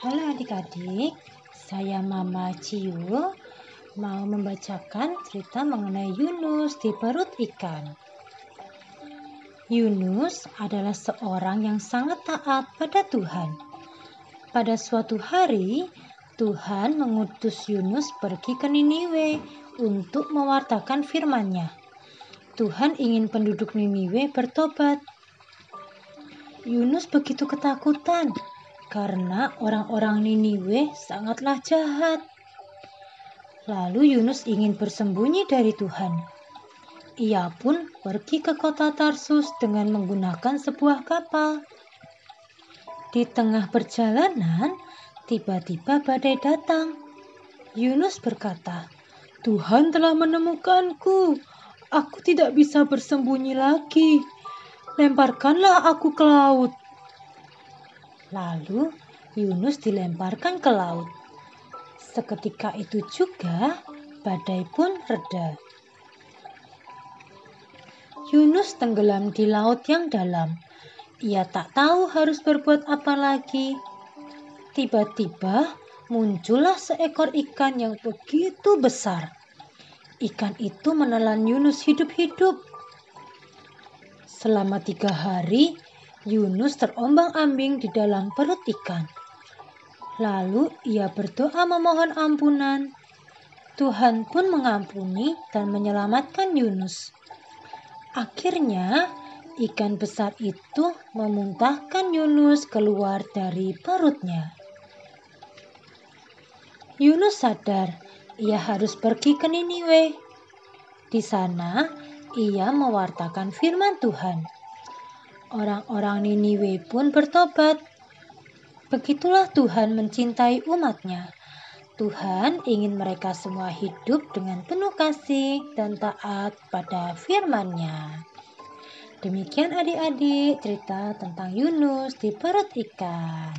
Halo adik-adik, saya Mama Ciu mau membacakan cerita mengenai Yunus di perut ikan. Yunus adalah seorang yang sangat taat pada Tuhan. Pada suatu hari, Tuhan mengutus Yunus pergi ke Niniwe untuk mewartakan firman-Nya. Tuhan ingin penduduk Niniwe bertobat. Yunus begitu ketakutan karena orang-orang Niniwe sangatlah jahat. Lalu Yunus ingin bersembunyi dari Tuhan. Ia pun pergi ke kota Tarsus dengan menggunakan sebuah kapal. Di tengah perjalanan, tiba-tiba badai datang. Yunus berkata, "Tuhan telah menemukanku. Aku tidak bisa bersembunyi lagi." lemparkanlah aku ke laut. Lalu Yunus dilemparkan ke laut. Seketika itu juga badai pun reda. Yunus tenggelam di laut yang dalam. Ia tak tahu harus berbuat apa lagi. Tiba-tiba muncullah seekor ikan yang begitu besar. Ikan itu menelan Yunus hidup-hidup. Selama tiga hari, Yunus terombang-ambing di dalam perut ikan. Lalu ia berdoa memohon ampunan. Tuhan pun mengampuni dan menyelamatkan Yunus. Akhirnya, ikan besar itu memuntahkan Yunus keluar dari perutnya. Yunus sadar ia harus pergi ke Niniwe. Di sana, ia mewartakan firman Tuhan. Orang-orang Niniwe pun bertobat. Begitulah Tuhan mencintai umatnya. Tuhan ingin mereka semua hidup dengan penuh kasih dan taat pada firman-Nya. Demikian adik-adik cerita tentang Yunus di perut ikan.